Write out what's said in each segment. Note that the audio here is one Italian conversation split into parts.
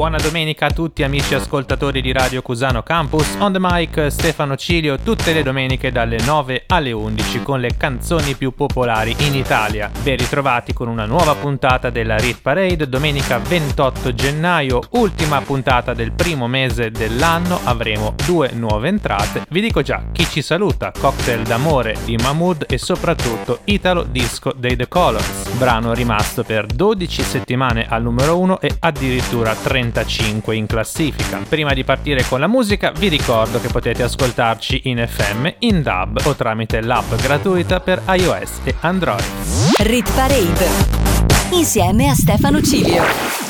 Buona domenica a tutti amici ascoltatori di Radio Cusano Campus. On the mic Stefano Cilio tutte le domeniche dalle 9 alle 11 con le canzoni più popolari in Italia. Ben ritrovati con una nuova puntata della Rit Parade domenica 28 gennaio, ultima puntata del primo mese dell'anno. Avremo due nuove entrate. Vi dico già chi ci saluta: Cocktail d'amore di Mahmood e soprattutto Italo Disco dei The Colors, brano rimasto per 12 settimane al numero 1 e addirittura 30 35 in classifica. Prima di partire con la musica vi ricordo che potete ascoltarci in FM, in DAB o tramite l'app gratuita per iOS e Android. Rit Parade insieme a Stefano Cilio.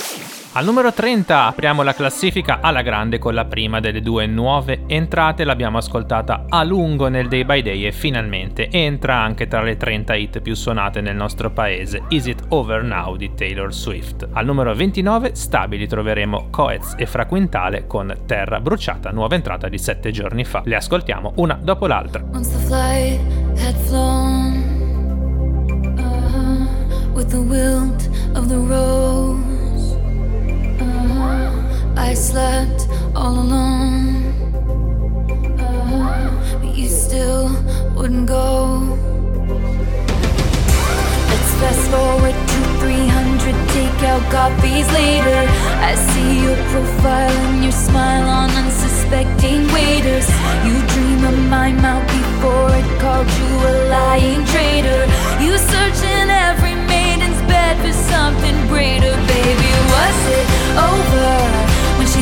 Al numero 30 apriamo la classifica alla grande con la prima delle due nuove entrate, l'abbiamo ascoltata a lungo nel Day by Day e finalmente entra anche tra le 30 hit più suonate nel nostro paese, Is It Over Now di Taylor Swift. Al numero 29 stabili troveremo Coez e Fraquintale con Terra Bruciata, nuova entrata di 7 giorni fa. Le ascoltiamo una dopo l'altra. Once uh, with the wilt of the rose I slept all alone. Uh, but you still wouldn't go. Let's fast forward to 300 takeout coffees later. I see your profile and your smile on unsuspecting waiters. You dream of my mouth before it called you a lying traitor. You search in every maiden's bed for something greater, baby. Was it over?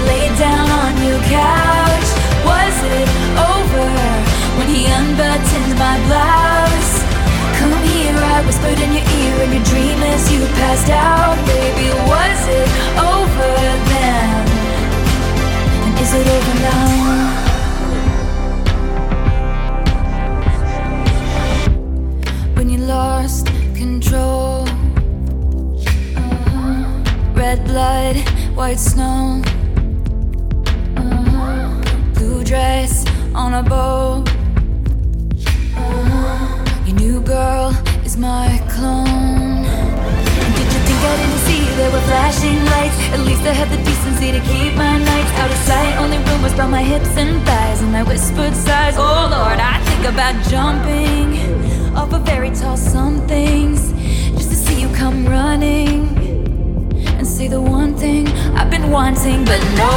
Laid down on your couch? Was it over when he unbuttoned my blouse? Come here, I whispered in your ear in your dream as you passed out. Baby, was it over then? And is it over now? When you lost control, uh-huh. red blood, white snow dress on a boat. Uh, your new girl is my clone. did you think I didn't see there were flashing lights? At least I had the decency to keep my nights out of sight. Only rumors about my hips and thighs and my whispered sighs. Oh Lord, I think about jumping off a very tall somethings just to see you come running and say the one thing I've been wanting, but no.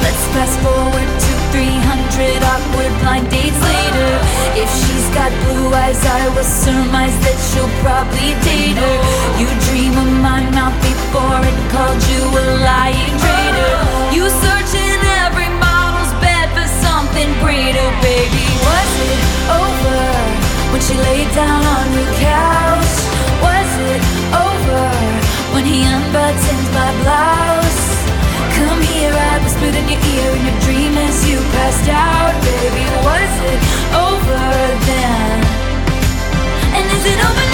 Let's fast forward to 300 awkward blind dates later. If she's got blue eyes, I will surmise that she'll probably date her. You dream of my mouth before it called you a lying traitor. You search in every model's bed for something greater, baby. Was it over when she laid down on your couch? Was it over when he unbuttoned my blouse? I whispered in your ear in your dream as you passed out. Baby, was it over then? And is it over now?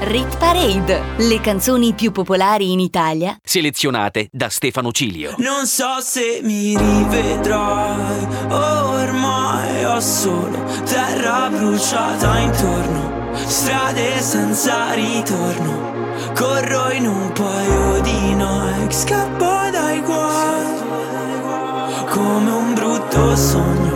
Rit Parade, le canzoni più popolari in Italia, selezionate da Stefano Cilio. Non so se mi rivedrai, ormai ho solo terra bruciata intorno. Strade senza ritorno. Corro in un paio di Nike, scappo dai guai. Come un brutto sogno.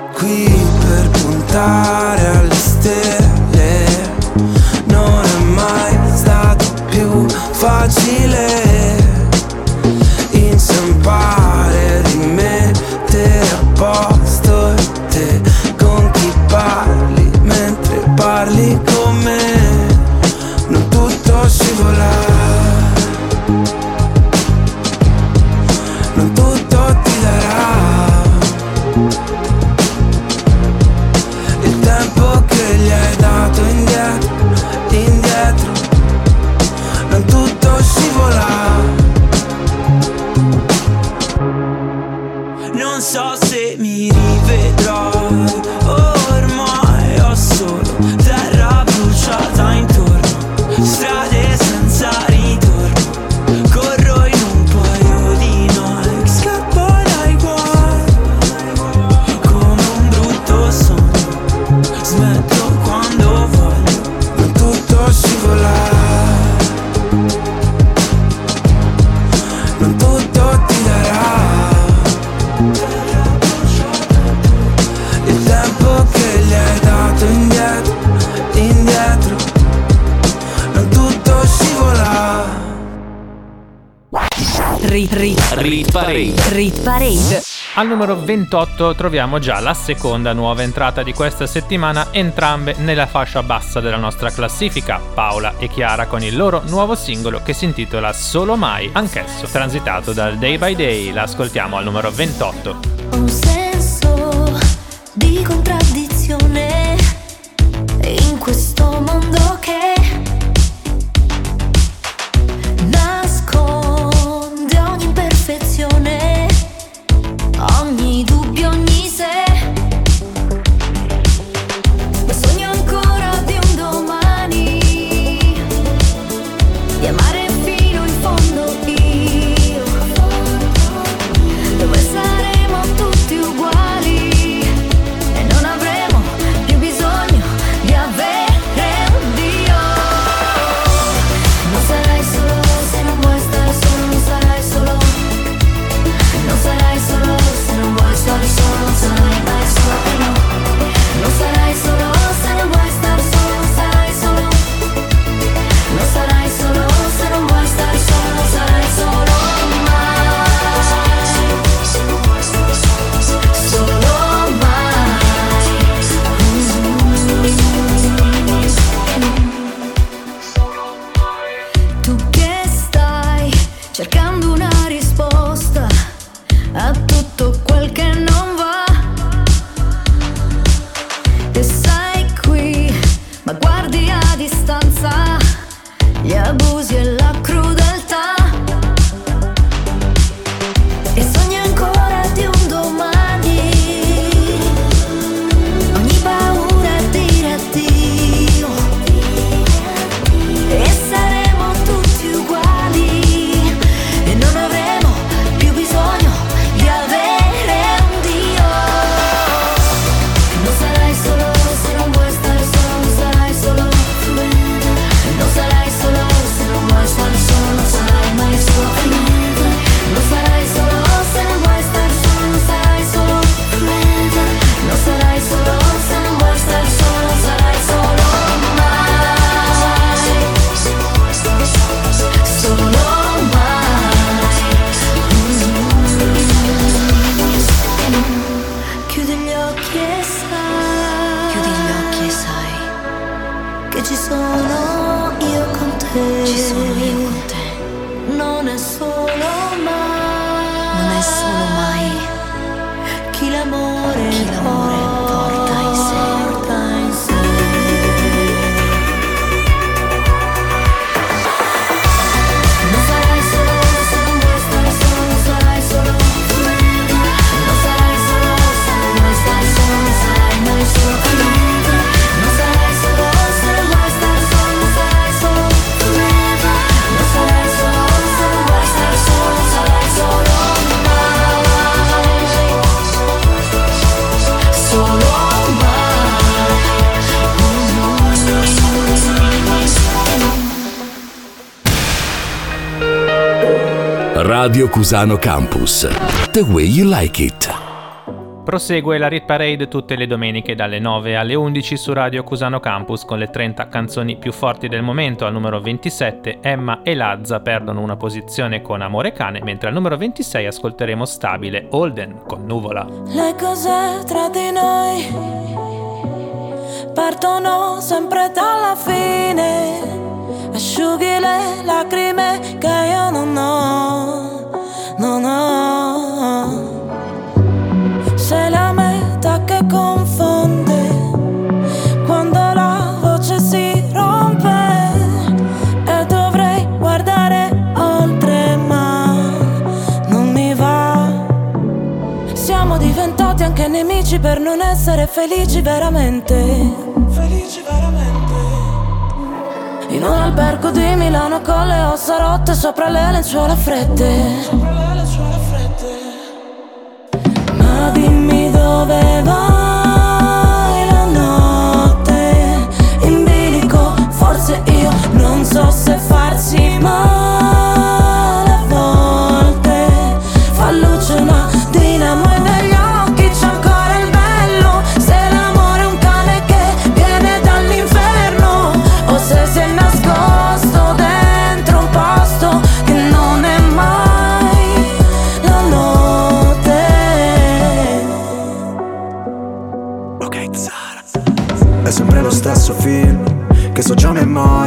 puntare alle stelle. Non è mai stato più facile Parade. Al numero 28 troviamo già la seconda nuova entrata di questa settimana, entrambe nella fascia bassa della nostra classifica, Paola e Chiara con il loro nuovo singolo che si intitola Solo Mai, anch'esso transitato dal Day by Day, l'ascoltiamo al numero 28. Cusano Campus. The way you like it. Prosegue la Rit Parade tutte le domeniche dalle 9 alle 11 su Radio Cusano Campus con le 30 canzoni più forti del momento. Al numero 27 Emma e Lazza perdono una posizione con Amore Cane, mentre al numero 26 ascolteremo Stabile Holden con Nuvola. Le cose tra di noi partono sempre dalla fine. Asciughi le lacrime che io non ho, non ho. Sei la metà che confonde quando la voce si rompe e dovrei guardare oltre ma non mi va. Siamo diventati anche nemici per non essere felici veramente. Felici veramente. In un albergo di Milano con le ossa rotte sopra le lenzuola fredde. Non so se farsi male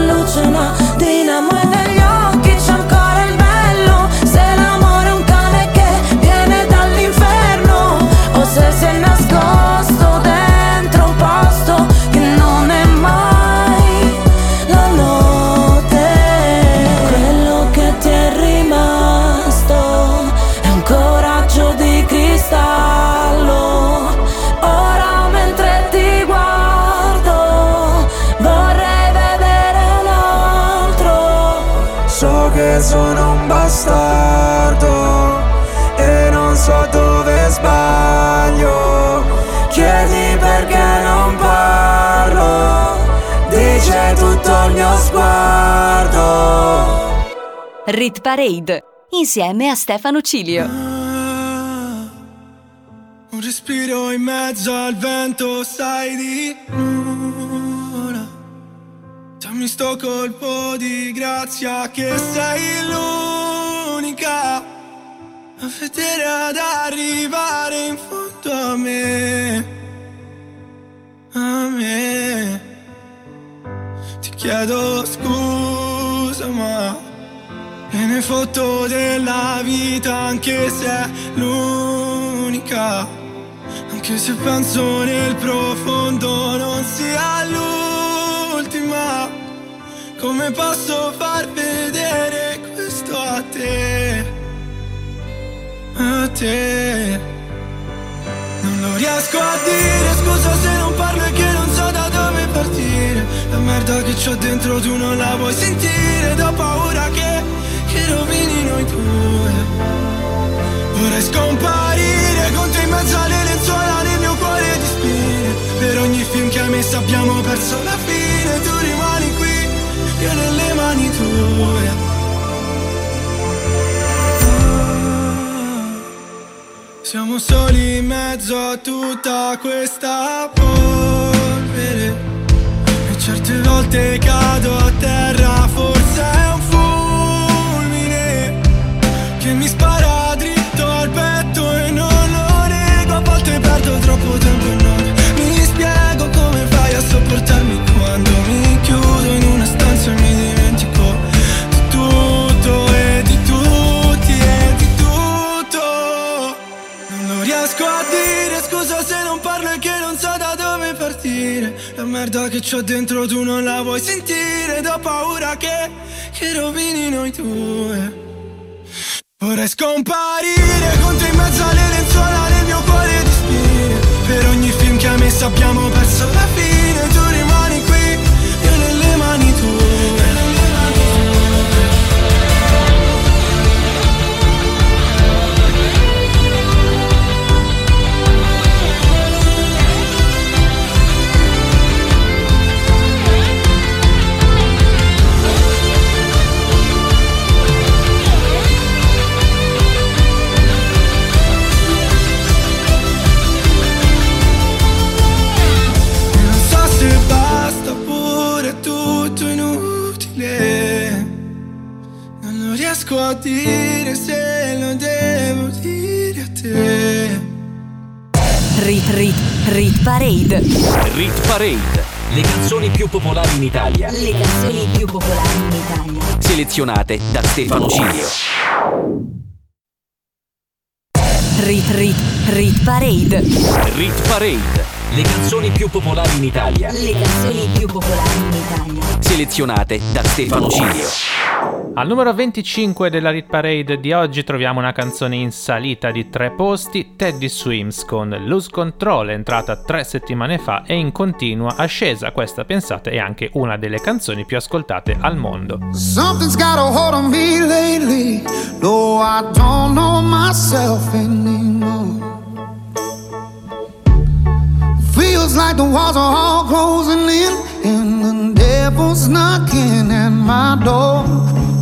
Fa Rit Parade insieme a Stefano Cilio. Un respiro in mezzo al vento, sai di nulla. Dammi sto colpo di grazia che sei l'unica a vedere ad arrivare in fondo a me. A me. Ti chiedo scusa ma me ne fotto della vita anche se è l'unica. Anche se penso nel profondo non sia l'ultima. Come posso far vedere questo a te? a te. Non lo riesco a dire, scusa se non parlo e che non so da dove partire. La merda che c'ho dentro tu non la vuoi sentire, do paura che, che rovini noi due. Vorrei scomparire con te in mezzo alle lenzuola nel mio cuore di spine. Per ogni film che hai messo abbiamo perso la fine, tu rimani qui, io nelle mani tue. Siamo soli in mezzo a tutta questa polvere E certe volte cado a terra, merda che c'ho dentro tu non la vuoi sentire. Do paura che, che rovini noi due. Vorrei scomparire con te in mezzo alle lenzuola nel mio cuore di spine Per ogni film che hai messo abbiamo perso la fine. Tu rimani qui, io nelle mani tue riesco a dire se lo devo dire a te Rit Rit Rit Parade. Rit Parade. Le canzoni più popolari in Italia. Le canzoni più popolari in Italia. Selezionate da Stefano Cilio. Rit Rit Rit Parade. Rit Parade. Le canzoni più popolari in Italia. Le canzoni più popolari in Italia. Selezionate da Stefano Cilio. Al numero 25 della Rit Parade di oggi troviamo una canzone in salita di tre posti, Teddy Swims con Lose Control, entrata tre settimane fa e in continua ascesa. Questa, pensate, è anche una delle canzoni più ascoltate al mondo. Something's got a hold on me lately. No, I don't know myself anymore. Feels like the walls are all closing in, and the devil's knocking at my door.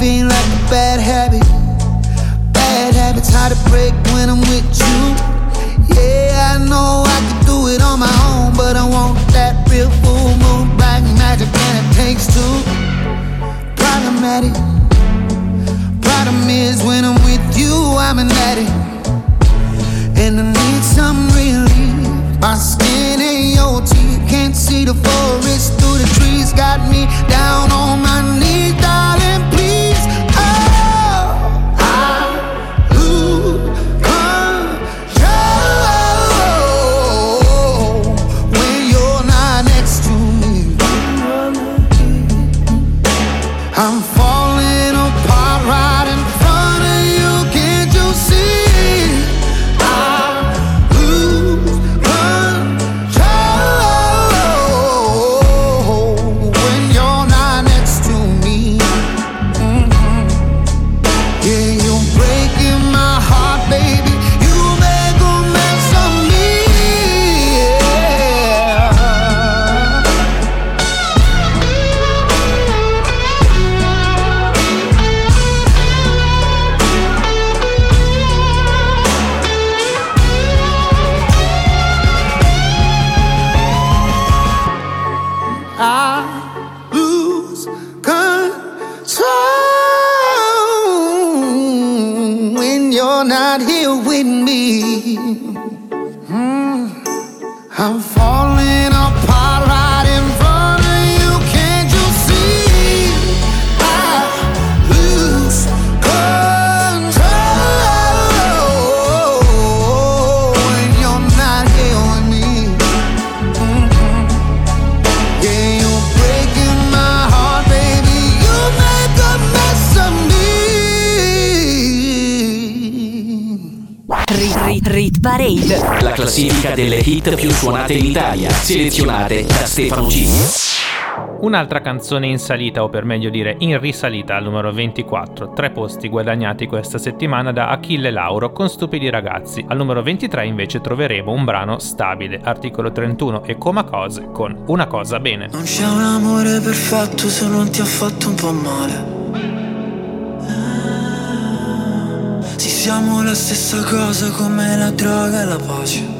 Body like a bad habit. Bad habits hard to break when I'm with you. Yeah, I know I can do it on my own, but I want that real full moon black magic, and it takes two. Problematic. Problem is, when I'm with you, I'm an addict, selezionate da Stefano G. Un'altra canzone in salita, o per meglio dire in risalita, al numero 24. Tre posti guadagnati questa settimana da Achille Lauro con Stupidi ragazzi. Al numero 23 invece troveremo un brano stabile, articolo 31 e Coma Cose con Una cosa bene. Non c'è un amore perfetto se non ti ha fatto un po' male. Sì, siamo la stessa cosa come la droga e la pace.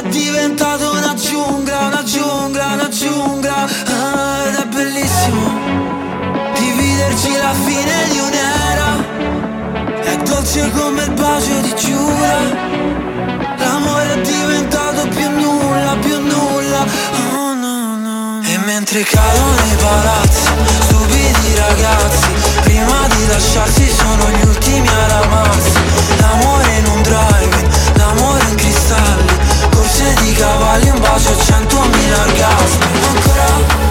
diventato una giungla, una giungla, una giungla. Ah, Ed è bellissimo Dividerci la fine di un'era. È dolce come il bacio di Giura. L'amore è diventato più nulla, più nulla. Oh, no, no. E mentre cadono i palazzi Stupidi ragazzi Prima di lasciarsi sono gli ultimi ad amarsi. L'amore in un drive di cavalli Un bacio a centomila orgasmi. Ancora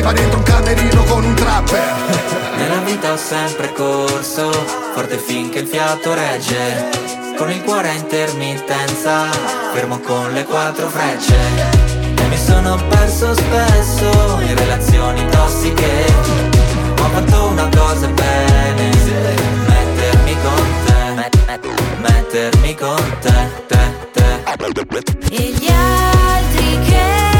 Spariva dentro un camerino con un trapper Nella vita ho sempre corso, forte finché il fiato regge. Con il cuore a intermittenza, fermo con le quattro frecce. E mi sono perso spesso in relazioni tossiche. Ma ho fatto una cosa bene, mettermi con te, mettermi con te, te, te. E gli altri che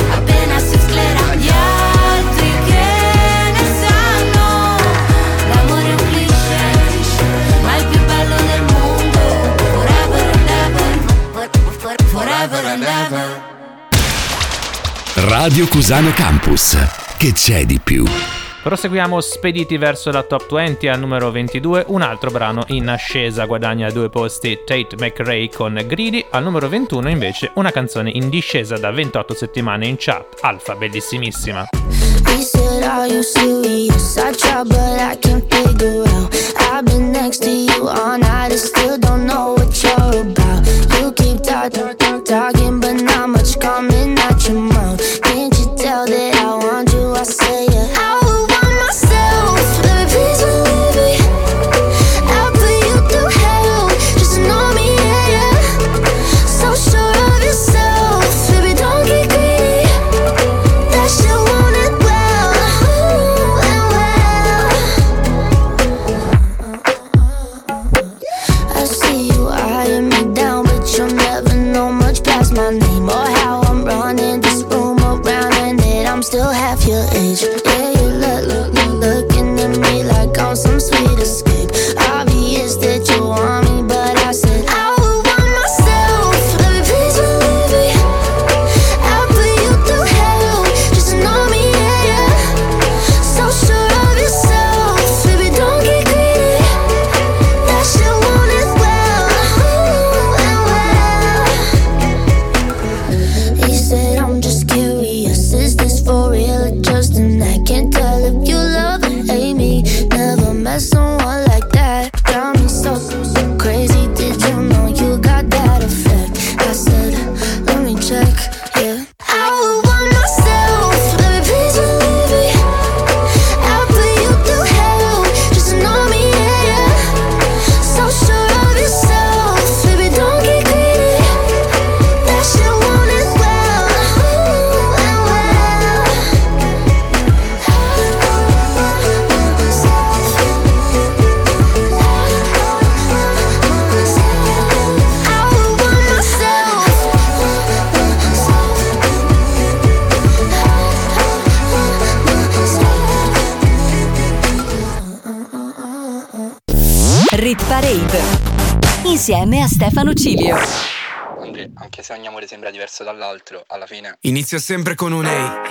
ever and ever Radio Cusano Campus. Che c'è di più? Proseguiamo spediti verso la top 20 al numero 22, un altro brano in ascesa guadagna due posti Tate McRae con Greedy, al numero 21 invece una canzone in discesa da 28 settimane in chat, Alfa, bellissimissima. I talking, but not much coming out your mouth. Can't you tell that I want you? I say Parade insieme a Stefano Cilio. Andre, anche se ogni amore sembra diverso dall'altro, alla fine Inizia sempre con un ehi,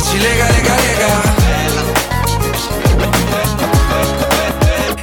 ci lega, lega, lega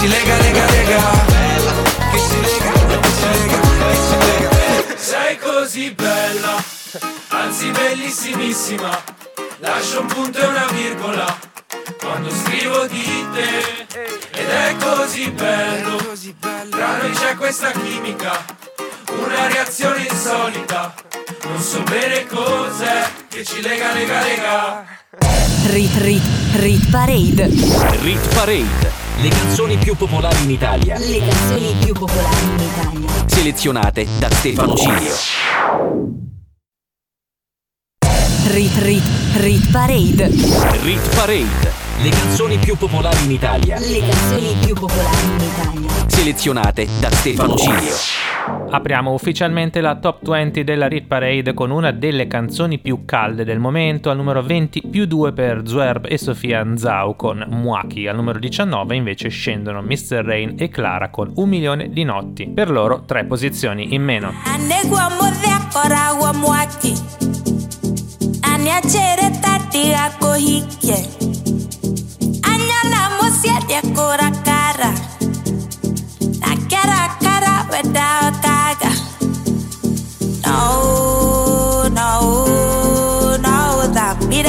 Ci lega, lega, lega Che ci lega, che ci lega, che ci lega Sei così bella, anzi bellissimissima. Lascio un punto e una virgola quando scrivo di te. Ed è così bello, tra noi c'è questa chimica, una reazione insolita. Non so bene cos'è che ci lega, lega, lega. Rit Rit Rit Parade. Rit Parade. Le canzoni più popolari in Italia. Le canzoni più popolari in Italia. Selezionate da Stefano Cilio. Rit Rit Rit Parade. Rit Parade. Le canzoni più popolari in Italia. Le canzoni più popolari in Italia. Selezionate da Stefano Cilio. Apriamo ufficialmente la top 20 della Rit Parade con una delle canzoni più calde del momento, al numero 20 più 2 per Zwerb e Sofia Nzau con Muaki, al numero 19 invece scendono Mr. Rain e Clara con Un milione di notti, per loro tre posizioni in meno. Maniacere tardi a cohique. Anyala musiete cora cara. La cara cara without kaga. No, no, no, that be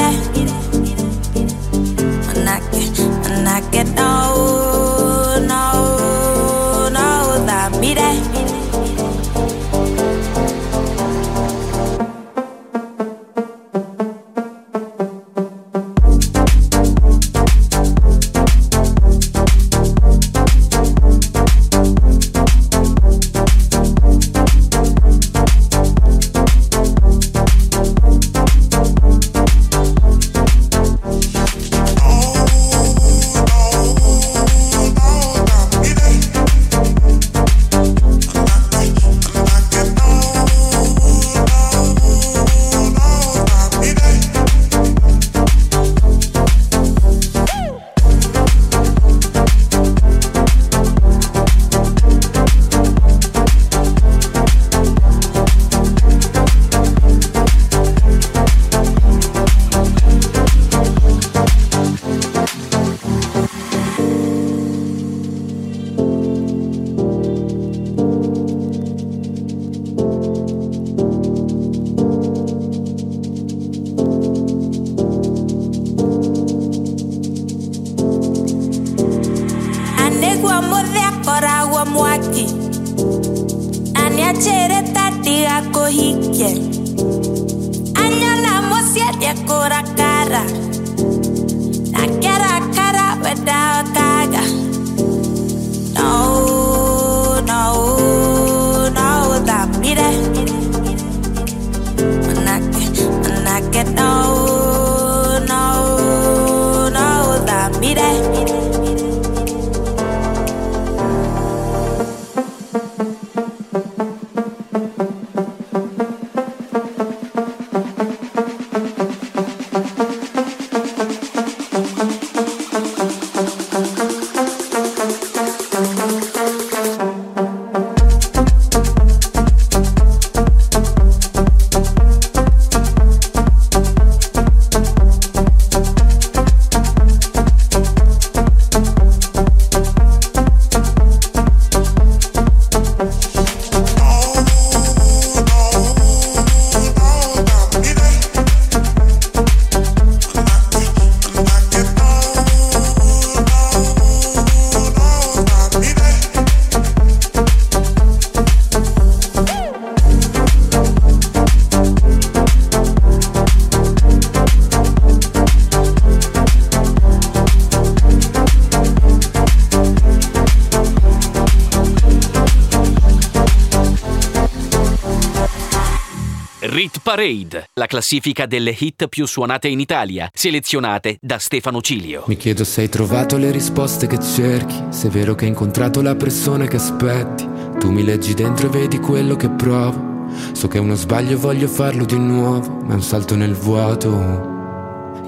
Parade, la classifica delle hit più suonate in Italia, selezionate da Stefano Cilio. Mi chiedo se hai trovato le risposte che cerchi, se è vero che hai incontrato la persona che aspetti. Tu mi leggi dentro e vedi quello che provo. So che è uno sbaglio e voglio farlo di nuovo, ma è un salto nel vuoto.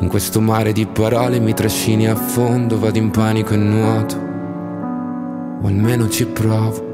In questo mare di parole mi trascini a fondo, vado in panico e nuoto. O almeno ci provo.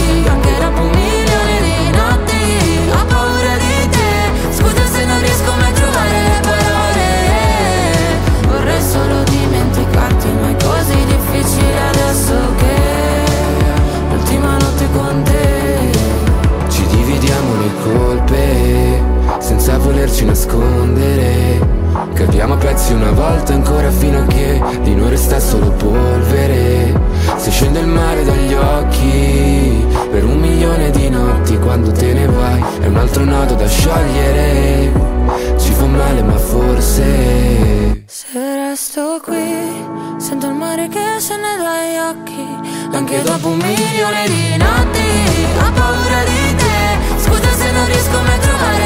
volerci nascondere. Capiamo a pezzi una volta ancora fino a che di noi resta solo polvere. Se scende il mare dagli occhi per un milione di notti quando te ne vai è un altro nodo da sciogliere. Ci fa male ma forse Se resto qui, sento il mare che scende dagli occhi Anche dopo un milione di notti Ho paura di te Scusa se non riesco mai a trovare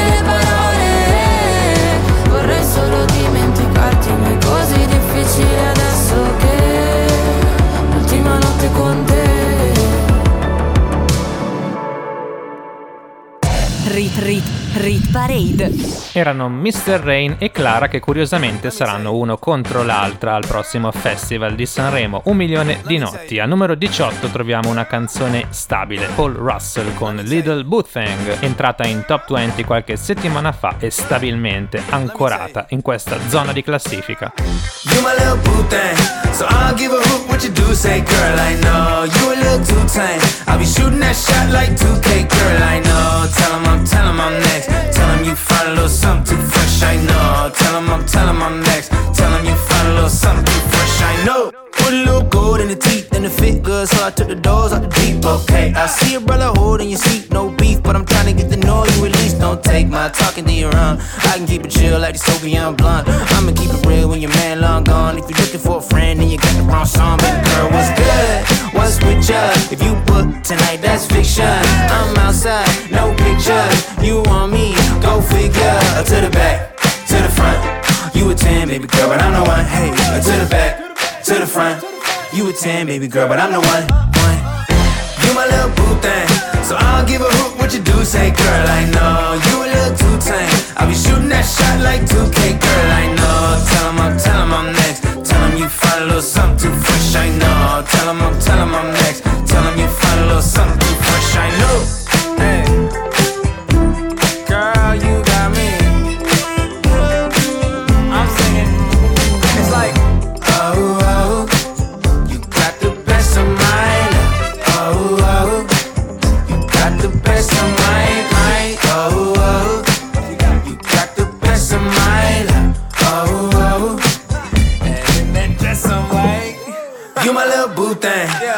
Parade. Erano Mr. Rain e Clara che curiosamente saranno uno contro l'altra al prossimo festival di Sanremo, Un milione di notti. Al numero 18 troviamo una canzone stabile, Paul Russell con Little Boothang, entrata in top 20 qualche settimana fa e stabilmente ancorata in questa zona di classifica. You my little boo thing, so I'll give a hoot what you do. Say, girl, I know you a little too tame. I'll be shooting that shot like 2K, girl, I know. Tell 'em I'm, tell 'em I'm next. Tell 'em you find a little something too fresh, I know. Tell Tell 'em I'm, tell 'em I'm next. Tell 'em you find a little something too fresh, I know. Put a little gold in the teeth and it fit good, so I took the doors out the deep. Okay, I see a brother holding your seat, no beef, but I'm trying to get the noise you at. Don't take my talking to your own. I can keep it chill like the Soviet blunt. I'ma keep it real when your man long gone. If you're looking for a friend and you got the wrong song, baby girl, what's good? What's with ya? If you book tonight, that's fiction. I'm outside, no pictures. You want me? Go figure. To the back, to the front. You a 10, baby girl, but I'm the one. Hey, to the back, to the front. You a 10, baby girl, but I'm the one. one. You my little boo thing, so I'll give a hoot what you do. Say, girl, I know you a little too tame. I'll be shooting that shot like 2K, girl, I know. Tell 'em I'm, tell 'em I'm next. You find a little something too fresh, I know. Tell 'em I'm, tell 'em I'm next. Tell 'em you find a little something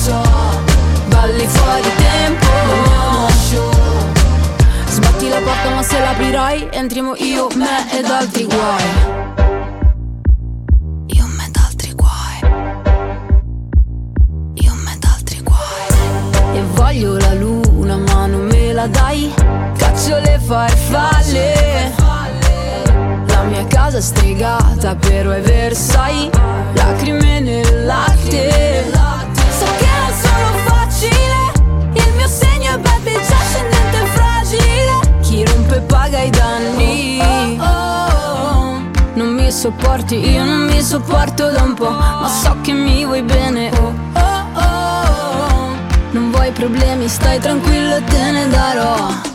so Balli fuori tempo. Sbatti la porta ma se l'aprirai Entriamo io, me ed altri guai. Voglio la luna ma non me la dai. Caccio le farfalle. La mia casa stregata però è Versailles. Lacrime nel latte Sono facile. Il mio segno è baby già scendente e fragile. Chi rompe paga i danni. Non mi sopporti, io non mi sopporto da un po' Ma so che mi vuoi bene oh, oh, oh. Non vuoi problemi, stai tranquillo, te ne darò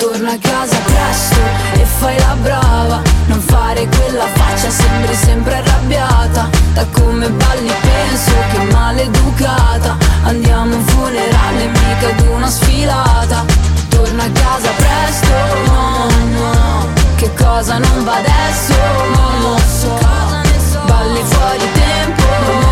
Torna a casa presto e fai la brava. Non fare quella faccia, sembri sempre arrabbiata. Da come balli penso che maleducata. Andiamo a un funerale, mica ad una sfilata. Torna a casa presto, no, no. Che cosa non va adesso, non lo so Balli fuori tempo, no,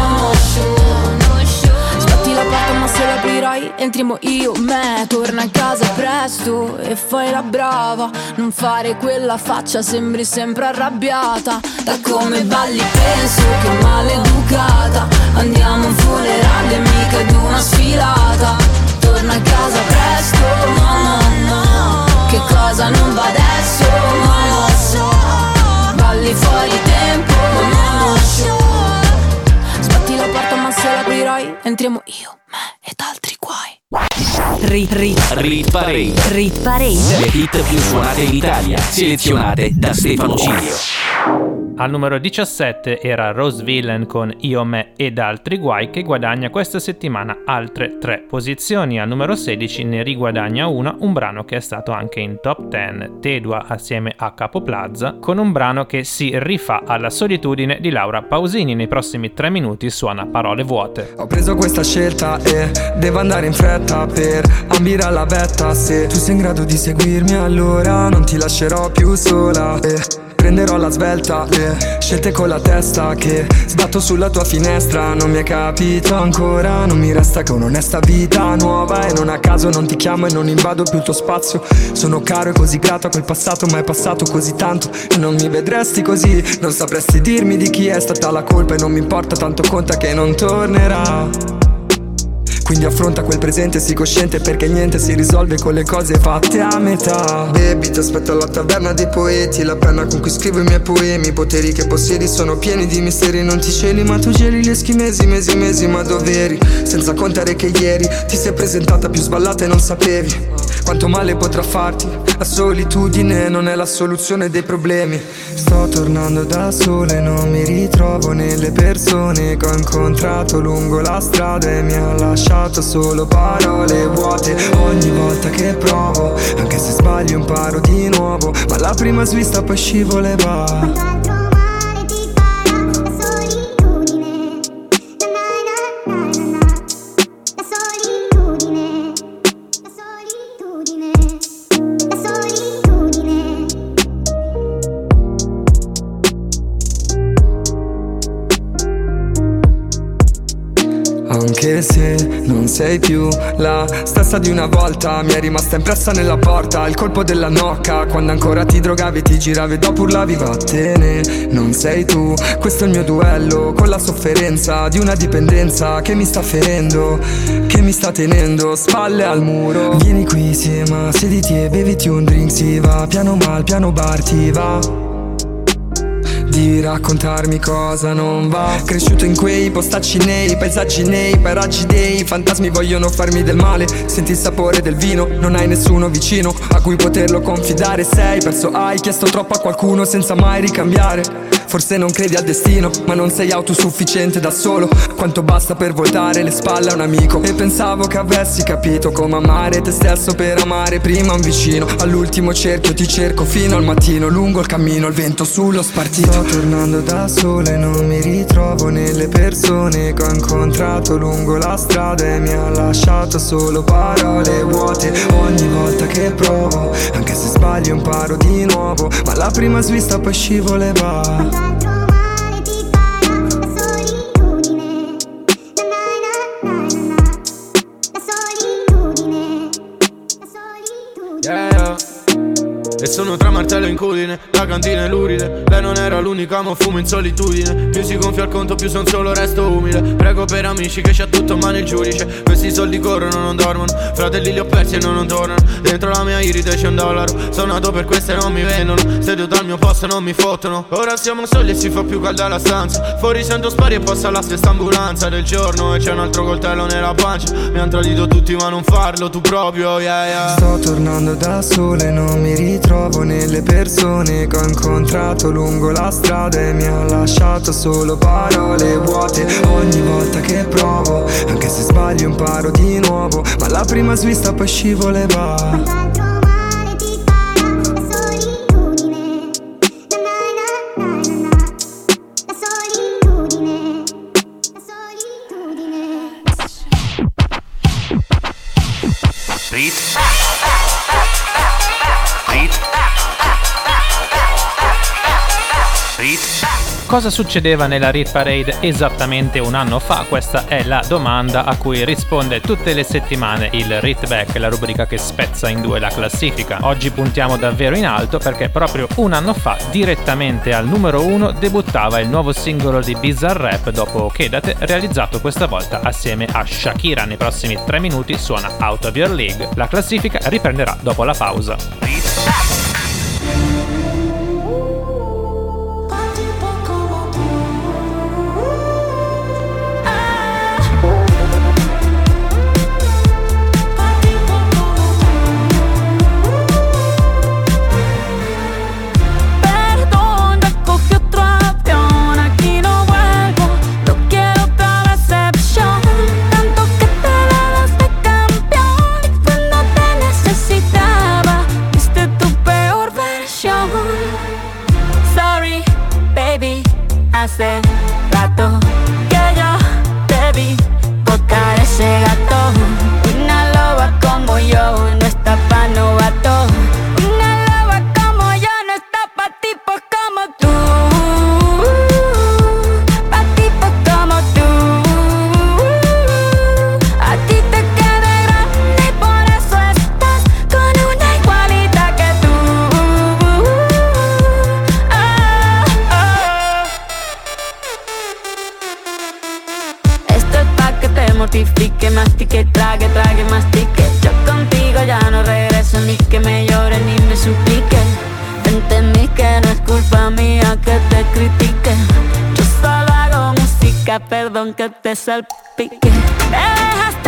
porta ma se l'aprirai entriamo io, me Torna a casa presto e fai la brava. Non fare quella faccia, sembri sempre arrabbiata. Da come balli penso che maleducata. Andiamo a un funerale, mica ad una sfilata. Torna a casa presto, no, no, no. Che cosa non va adesso, non lo so. Balli fuori tempo, no, Sbatti entriamo io, me ed altri guai Rit, rit, Rit Parade. rit parade. Le hit più suonate in Italia, selezionate da Stefano Cilio. Al numero 17 era Rose Villain con Io, Me ed altri guai che guadagna questa settimana altre tre posizioni. Al numero 16 ne riguadagna una, un brano che è stato anche in top 10, Tedua assieme a Capo Plaza, con un brano che si rifà alla solitudine di Laura Pausini. Nei prossimi tre minuti suona Parole vuote. Ho preso questa scelta e devo andare in fretta per ambire alla vetta. Se tu sei in grado di seguirmi allora non ti lascerò più sola. E prenderò la svelta Le scelte con la testa che sbatto sulla tua finestra. Non mi hai capito ancora, non mi resta che un'onesta vita nuova. E non a caso non ti chiamo e non invado più il tuo spazio. Sono caro e così grato a quel passato ma è passato così tanto. E non mi vedresti così, non sapresti dirmi di chi è stata la colpa. E non mi importa tanto conta che non tornerà quindi affronta quel presente, sii cosciente perché niente si risolve con le cose fatte a metà. Baby, ti aspetto alla taverna dei poeti La penna con cui scrivo i miei poemi. I poteri che possiedi sono pieni di misteri Non ti celi ma tu geli gli eschimesi Mesi, mesi, ma doveri. Senza contare che ieri ti sei presentata più sballata e non sapevi Quanto male potrà farti. La solitudine non è la soluzione dei problemi. Sto tornando da sole Non mi ritrovo nelle persone Che ho incontrato lungo la strada E mi ha lasciato solo parole vuote. Ogni volta che provo Anche se sbaglio imparo di nuovo. Ma la prima svista poi scivola sei più. La stessa di una volta Mi è rimasta impressa nella porta Il colpo della nocca. Quando ancora ti drogavi ti giravi dopo urlavi vattene Non sei tu Questo è il mio duello Con la sofferenza di una dipendenza Che mi sta ferendo Che mi sta tenendo spalle al muro. Vieni qui sì ma sediti e beviti un drink Si va. Piano mal piano bar ti va di raccontarmi cosa non va. Cresciuto in quei postacci nei paesaggi nei paraggi dei fantasmi vogliono farmi del male. Senti il sapore del vino, non hai nessuno vicino a cui poterlo confidare. Sei perso, hai chiesto troppo a qualcuno senza mai ricambiare Forse non credi al destino, ma non sei autosufficiente da solo. Quanto basta per voltare le spalle a un amico. E pensavo che avessi capito come amare te stesso per amare prima un vicino. All'ultimo cerchio ti cerco fino al mattino. Lungo il cammino, il vento sullo spartito. Sto tornando da solo e non mi ritrovo nelle persone che ho incontrato lungo la strada E mi ha lasciato solo parole vuote. Ogni volta che provo, anche se sbaglio imparo di nuovo. Ma la prima svista poi scivola e va E sono tra martello e incudine, la cantina è luride. Lei non era l'unica ma fumo in solitudine. Più si gonfia il conto più son solo resto umile. Prego per amici che c'ha tutto ma nel giudice Questi soldi corrono non dormono. Fratelli li ho persi e non, non tornano. Dentro la mia iride c'è un dollaro. Sono nato per questo e non mi vendono. Seduto al mio posto non mi fottono. Ora siamo soli e si fa più calda la stanza. Fuori sento spari e passa la stessa ambulanza del giorno. E c'è un altro coltello nella pancia. Mi han tradito tutti ma non farlo tu proprio yeah yeah. Sto tornando da solo e non mi ritrovo nelle persone che ho incontrato lungo la strada E mi ha lasciato solo parole vuote. Ogni volta che provo, anche se sbaglio imparo di nuovo Ma la prima svista poi scivola e Cosa succedeva nella Rit Parade esattamente un anno fa? Questa è la domanda a cui risponde tutte le settimane il Rit Back, la rubrica che spezza in due la classifica. Oggi puntiamo davvero in alto perché proprio un anno fa, direttamente al numero uno, debuttava il nuovo singolo di Bizarre Rap dopo Kedate, realizzato questa volta assieme a Shakira. Nei prossimi tre minuti suona Out of Your League. La classifica riprenderà dopo la pausa. Música, perdón que te salpique. Me dejaste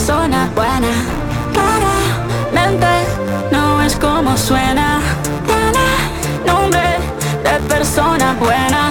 persona buena. Claramente no es como suena. Tiene nombre de persona buena.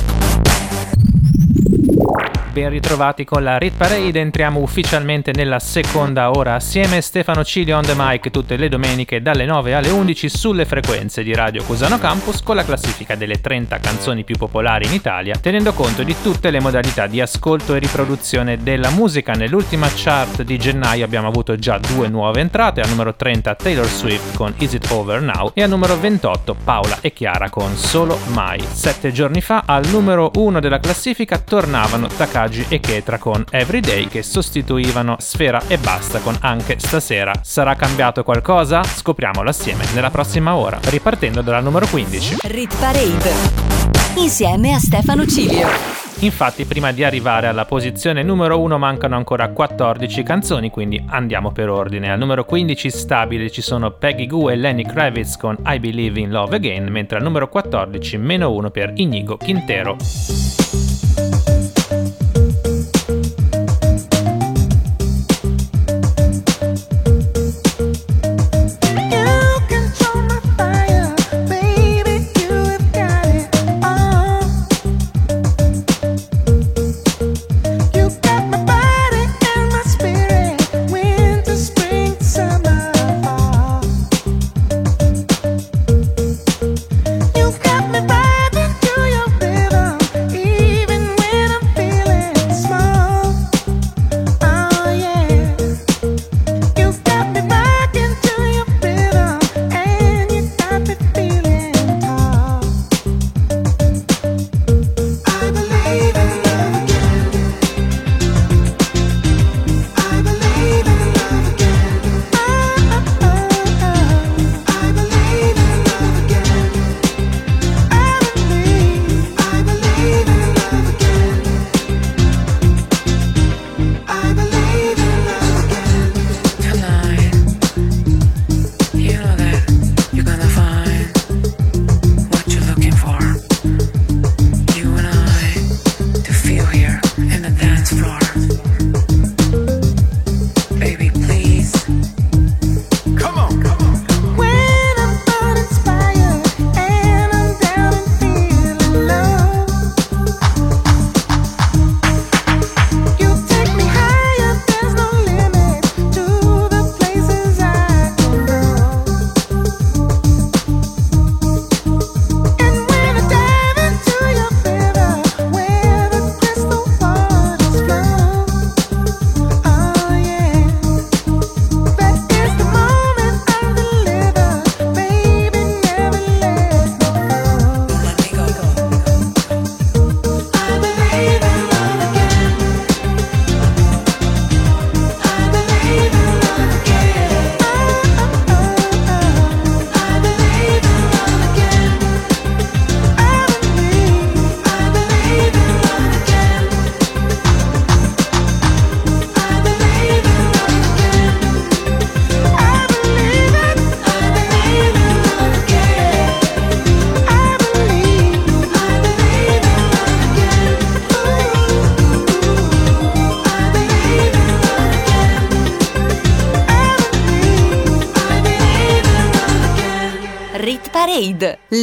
Ben ritrovati con la Rit Parade, entriamo ufficialmente nella seconda ora assieme Stefano Cilio on the mic tutte le domeniche dalle 9 alle 11 sulle frequenze di Radio Cusano Campus con la classifica delle 30 canzoni più popolari in Italia, tenendo conto di tutte le modalità di ascolto e riproduzione della musica. Nell'ultima chart di gennaio abbiamo avuto già due nuove entrate, al numero 30 Taylor Swift con Is It Over Now e al numero 28 Paola e Chiara con Solo Mai. Sette giorni fa al numero 1 della classifica tornavano Takagi e Ketra con Everyday che sostituivano Sfera e Basta con Anche Stasera. Sarà cambiato qualcosa? Scopriamolo assieme nella prossima ora, ripartendo dalla numero 15. Rit Parade. Insieme a Stefano Cilio. Infatti, prima di arrivare alla posizione numero 1 mancano ancora 14 canzoni, quindi andiamo per ordine. Al numero 15 stabile ci sono Peggy Goo e Lenny Kravitz con I Believe in Love Again, mentre al numero 14 meno 1 per Inigo Quintero.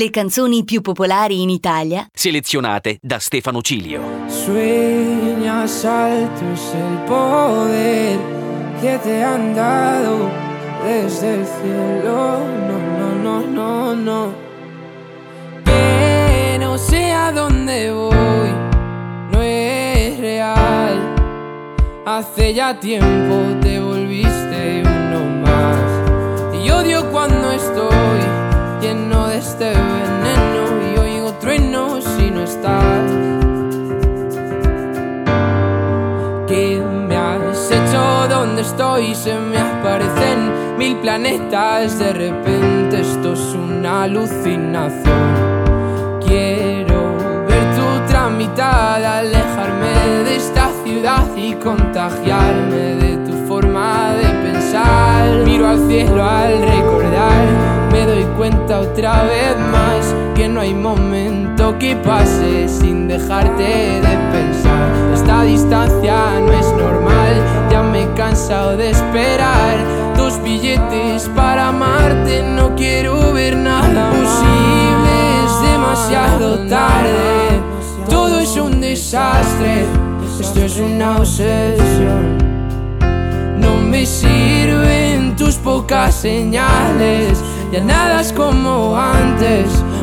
Le canzoni più popolari in Italia Selezionate da Stefano Cilio. Sueñas alto es el poder que te han dado desde el cielo. No, no, no, no, no. Que no sé a dónde voy, no es real. Hace ya tiempo te volviste uno más. Y odio cuando estoy lleno de este ¿Qué me has hecho? ¿Dónde estoy? Se me aparecen mil planetas. De repente esto es una alucinación. Quiero ver tu tramitada, alejarme de esta ciudad y contagiarme de tu forma de pensar. Miro al cielo al recordar, me doy cuenta otra vez más que no hay momento que pase sin dejarte de pensar. Esta distancia no es normal, ya me he cansado de esperar. Dos billetes para amarte, no quiero ver nada posible, es demasiado tarde. Todo es un desastre, esto es una obsesión. No me sirven tus pocas señales, ya nada es como antes,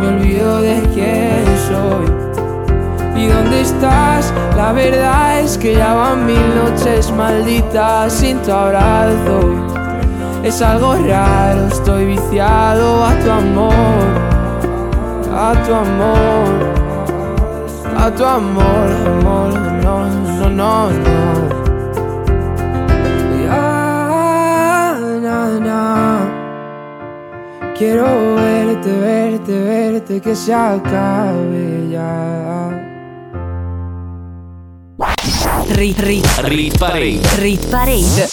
Me olvido de quién soy. ¿Y dónde estás? La verdad es que ya van mil noches malditas sin tu abrazo. Es algo raro, estoy viciado a tu amor, a tu amor, a tu amor, amor, no, no, no, no. Quiero verte, verte, verte, que se acabe ya. Rit, rit, Rit Parade. rit Parade.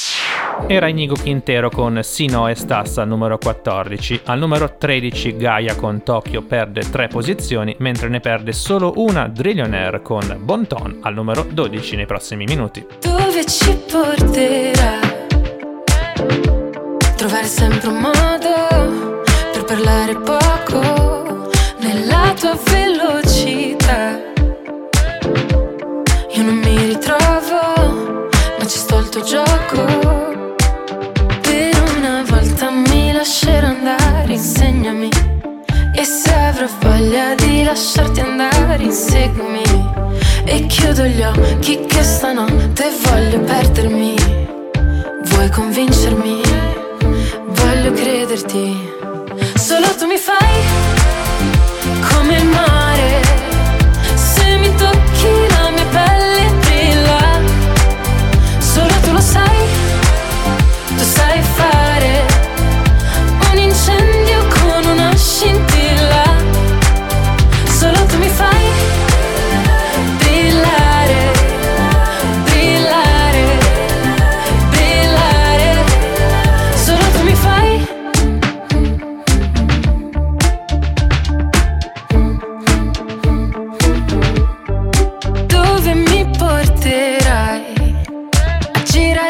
Era Inigo Quintero con Sino e Stassa al numero 14. Al numero 13 Gaia con Tokyo perde 3 posizioni, mentre ne perde solo una Drillionaire con Bonton al numero 12 nei prossimi minuti. Dove ci porterà? Trovare sempre un modo parlare poco nella tua velocità. Io non mi ritrovo, ma ci sto al tuo gioco. Per una volta mi lascerò andare, insegnami. E se avrò voglia di lasciarti andare, inseguimi. E chiudo gli occhi che stanotte voglio perdermi. Vuoi convincermi? Voglio crederti. Solo tu mi fai come il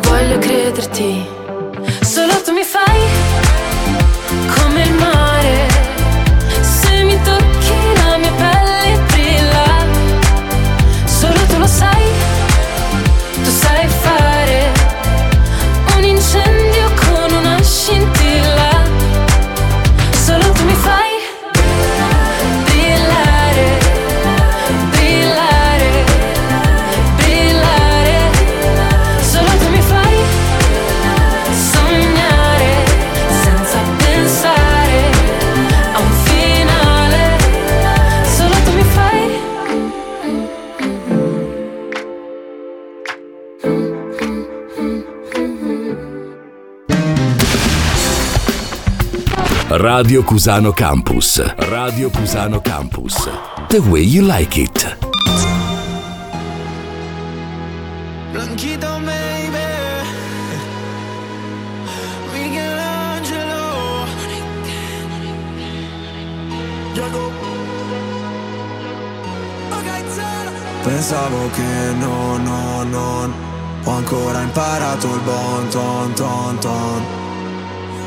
voglio crederti. Solo tu mi fai come il mare. Radio Cusano Campus. Radio Cusano Campus. The way you like it. Blanchito baby. Michelangelo. Pensavo che no, no, non ho ancora imparato il bon ton ton ton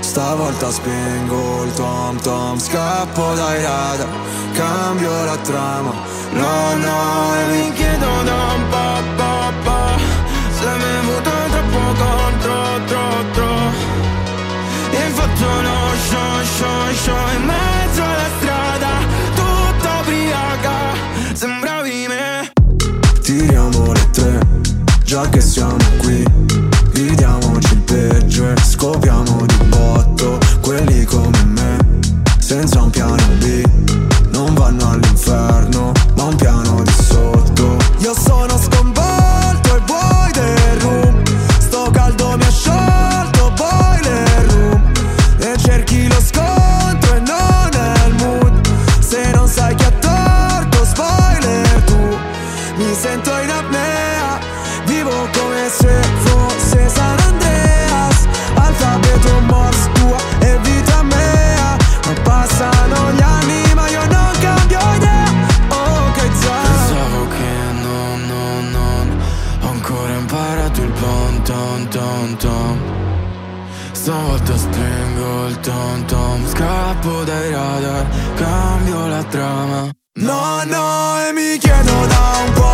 Stavolta spengo il tom tom Scappo dai radar Cambio la trama. No no e mi chiedo da un po' po' Se mi muto troppo contro tro tro. E faccio uno show show show In mezzo alla strada Tutta ubriaca Sembravi me Tiriamo le tre Già che siamo qui Vediamo peggio Scopriamo di botto quelli come me Senza un piano B. Non vanno all'inferno ma un piano drama No, no, e mi chiedo da un po'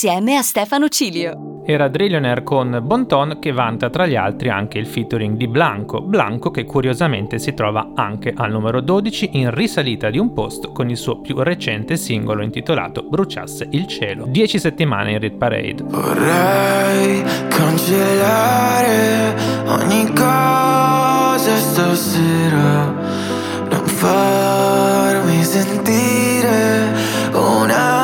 insieme a Stefano Cilio. Era Drillionaire con Bonton che vanta tra gli altri anche il featuring di Blanco, Blanco che curiosamente si trova anche al numero 12 in risalita di un posto con il suo più recente singolo intitolato Bruciasse il cielo, 10 settimane in Red Parade. Vorrei cancellare ogni cosa stasera, non farmi sentire una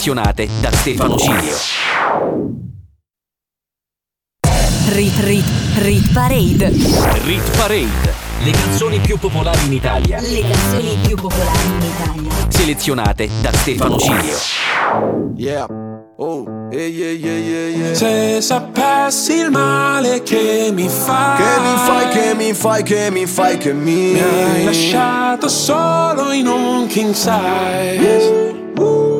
selezionate da Stefano Cilio. Rit Rit Rit Parade. Rit Parade. Le canzoni più popolari in Italia. Le canzoni più popolari in Italia. Selezionate da Stefano Cilio. Yeah. Oh, yeah, yeah, yeah, yeah. Se sapessi il male che mi fai. Che mi fai, che mi fai, che mi fai, che mi Mi hai lasciato solo in un king size. Uh, uh.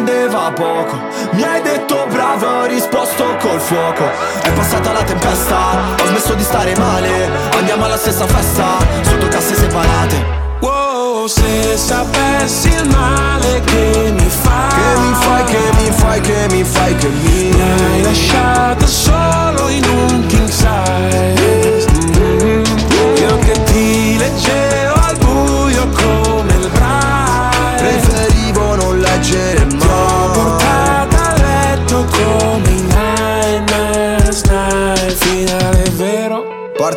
prendeva poco. Mi hai detto bravo, ho risposto col fuoco. È passata la tempesta, ho smesso di stare male. Andiamo alla stessa festa, sotto casse separate. Wow, se sapessi il male che mi fai Che mi fai, che mi fai, che mi fai, che mi Mi hai lasciato solo in un king size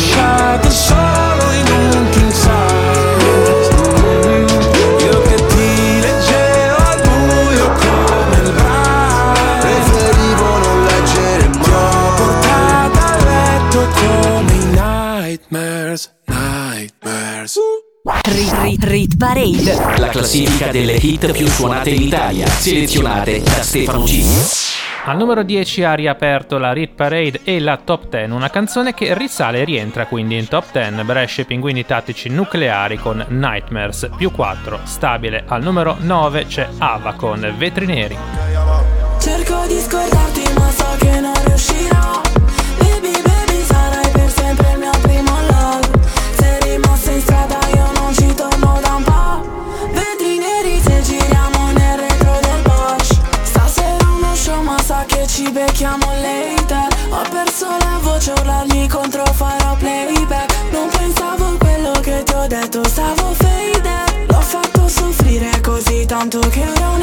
lasciato solo in un king size Io che ti leggevo al buio come il braille Preferivo non leggere Ti ho mai portata a letto come i nightmares, nightmares Rit, rit, rit Parade. La classifica delle hit più suonate in Italia, selezionate da Stefano G. Al numero 10 ha riaperto la Rit Parade e la Top 10, una canzone che risale e rientra quindi in Top 10 Brescia e Pinguini Tattici Nucleari con Nightmares più 4, stabile al numero 9 c'è Ava con Vetri Neri. Cerco di scordarti ma so che non riuscirò becchiamo later Ho perso la voce urlarmi contro farò playback. Non pensavo a quello che ti ho detto stavo faded L'ho fatto soffrire così tanto che ora un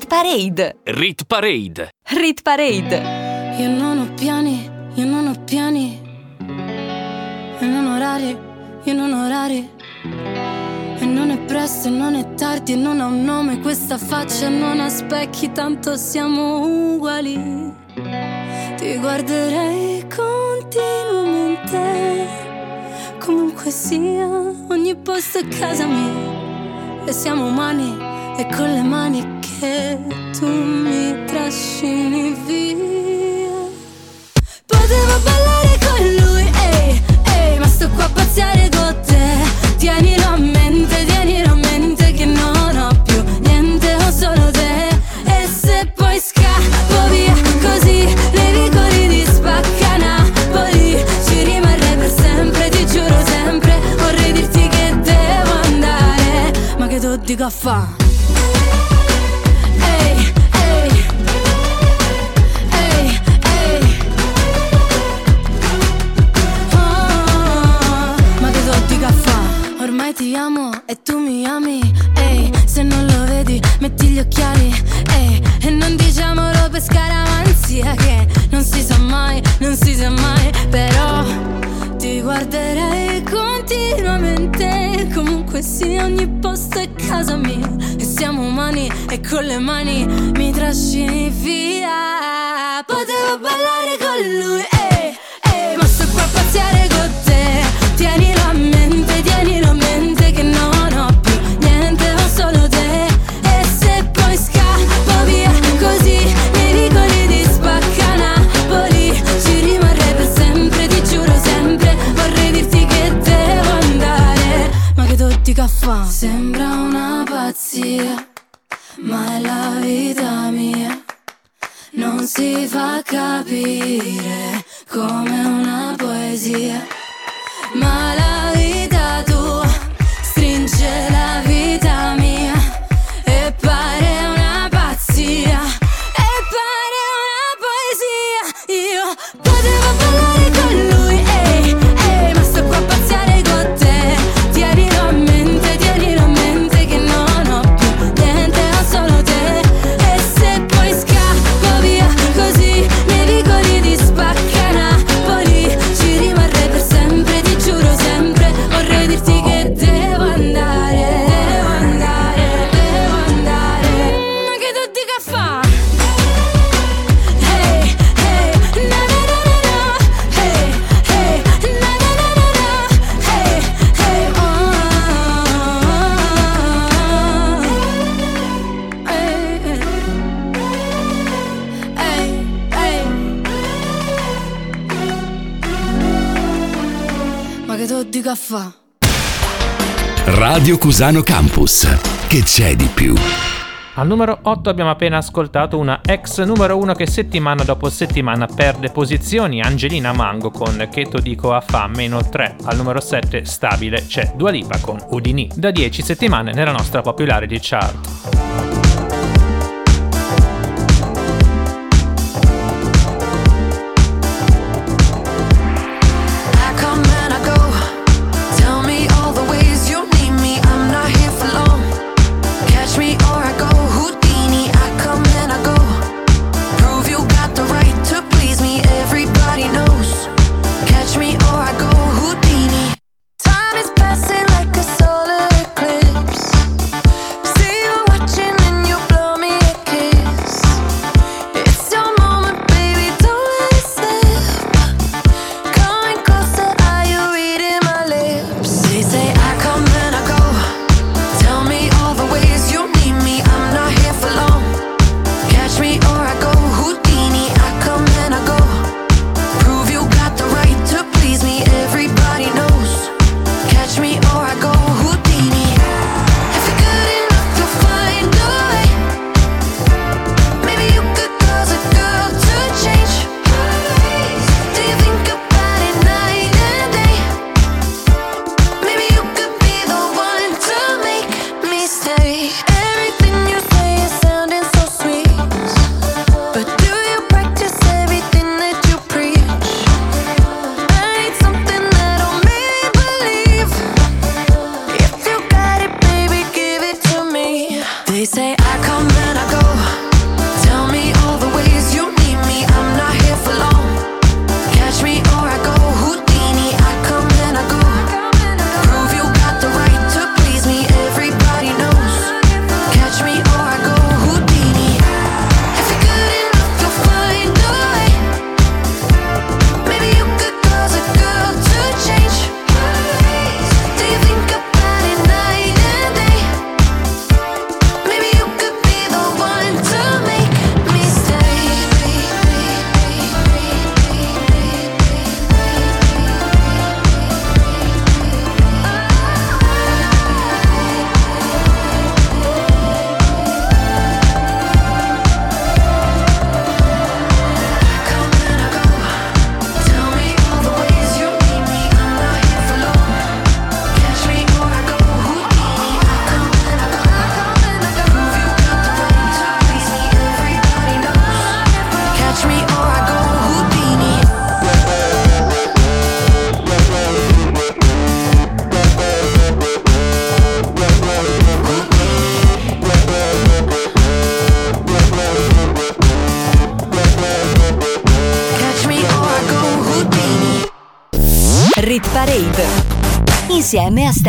Rit Parade. Rit Parade. Rit Parade. Io non ho piani, io non ho piani E non orari, io non ho orari E non è presto e non è tardi e non ha un nome Questa faccia non ha specchi, tanto siamo uguali Ti guarderei continuamente Comunque sia, ogni posto è casa mia E siamo umani e con le mani che tu mi trascini via. Potevo ballare con lui, ehi, ehi Ma sto qua a pazziare con te. Tienilo a mente, tienilo a mente Che non ho più niente, ho solo te. E se poi scappo via così Nei vicoli di spacca Napoli Ci rimarrei per sempre, ti giuro sempre. Vorrei dirti che devo andare Ma che tu dico a fa' metti gli occhiali Ehi, e non diciamolo per scaramanzia Che non si sa mai, non si sa mai Però ti guarderei continuamente. Comunque sia ogni posto è casa mia E siamo umani e con le mani mi trascini via. Potevo ballare con lui, si fa capire Come una poesia. Ma la tu dica fa? Radio Cusano Campus. Che c'è di più? Al numero 8 abbiamo appena ascoltato una ex numero 1 che settimana dopo settimana perde posizioni, Angelina Mango con Che to dico a fa meno 3. Al numero 7 stabile c'è Dua Lipa con Udini, da 10 settimane nella nostra popularity chart.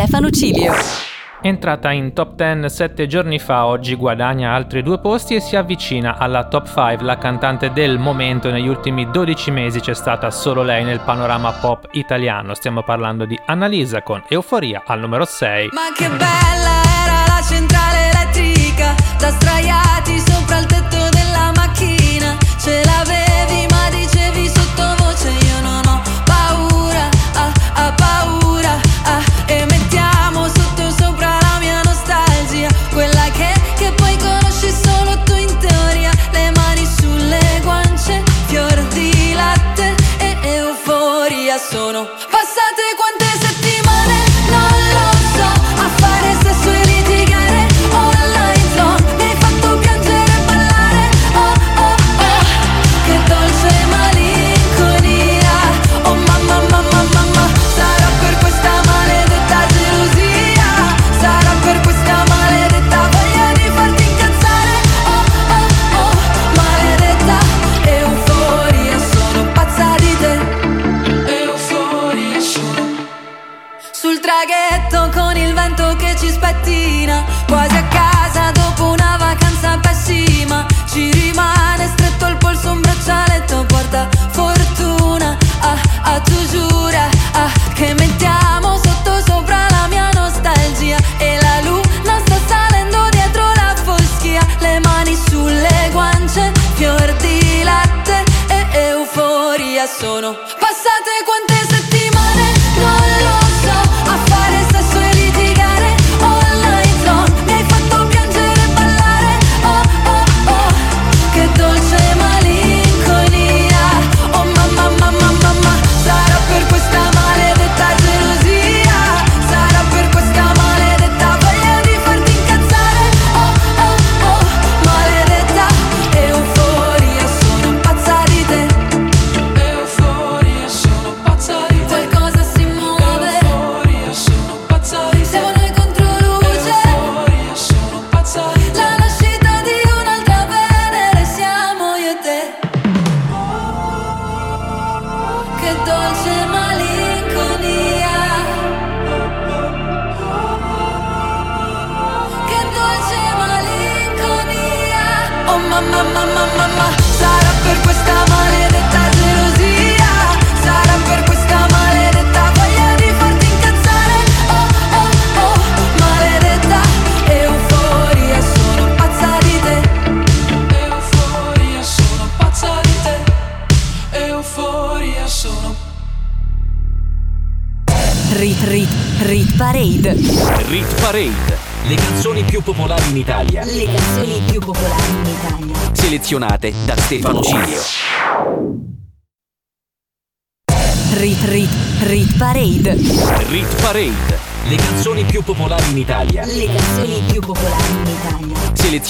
Stefano Cilio. Entrata in top 10 sette giorni fa, oggi guadagna altri due posti e si avvicina alla top 5. La cantante del momento negli ultimi 12 mesi c'è stata solo lei nel panorama pop italiano. Stiamo parlando di Annalisa con Euforia al numero 6. Ma che bella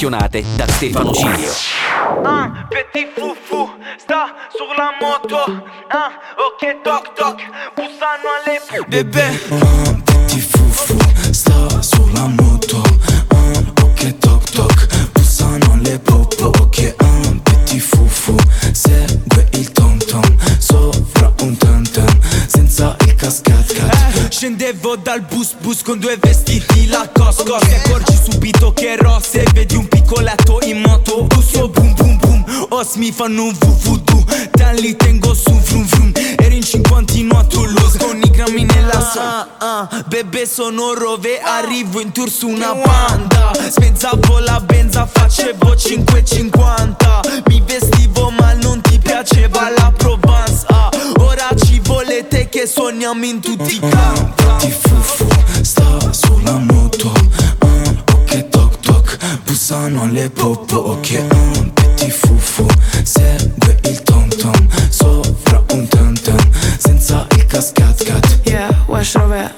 Selezionate da Stefano Cilio. Un petit foufou sta sulla moto Un ok toc toc bussano alle Bebè Dal bus bus con due vestiti la cosco Ti accorgi subito che ero se vedi un piccoletto in moto. Busso boom boom boom Os mi fanno un vuvudu Te li tengo su vrum vrum. Eri in cinquantino a Toulouse Con i grammi nella ah, ah, Bebe sono rove Arrivo in tour su una banda. Spezzavo la benza Facevo 5,50 Mi vestivo ma non ti piaceva la Provence che suoniamo in tutti i campi. Petit fufu sta sulla moto. Un ok toc toc bussano le popo. Ok un petit fufu segue il tom tom. Sopra un tam tam senza il cascat cat. Yeah, Wesh Rover.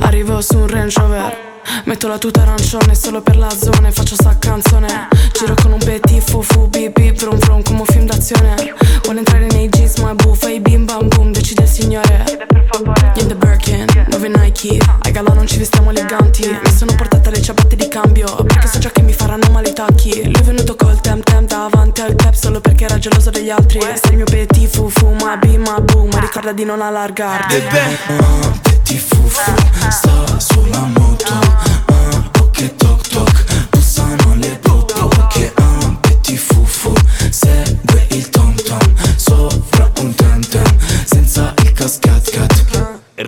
Arrivo su un Range Rover Metto la tuta arancione solo per la zona faccio sta canzone. Giro con un petit fufu bip bip vrum vrum come un film d'azione. Vuole entrare nei jeans ma buffa i bim bam boom decide il signore. In the Birkin, dove Nike. Ai gala non ci vestiamo eleganti. Mi sono portata le ciabatte di cambio Perché so già che mi faranno male i tacchi. Lui è venuto col tem tem davanti al cap Solo perché era geloso degli altri. Sei il mio petit fufu ma bim ma boom Ma ricorda di non allargarti. Petit petit fufu Sta sulla moto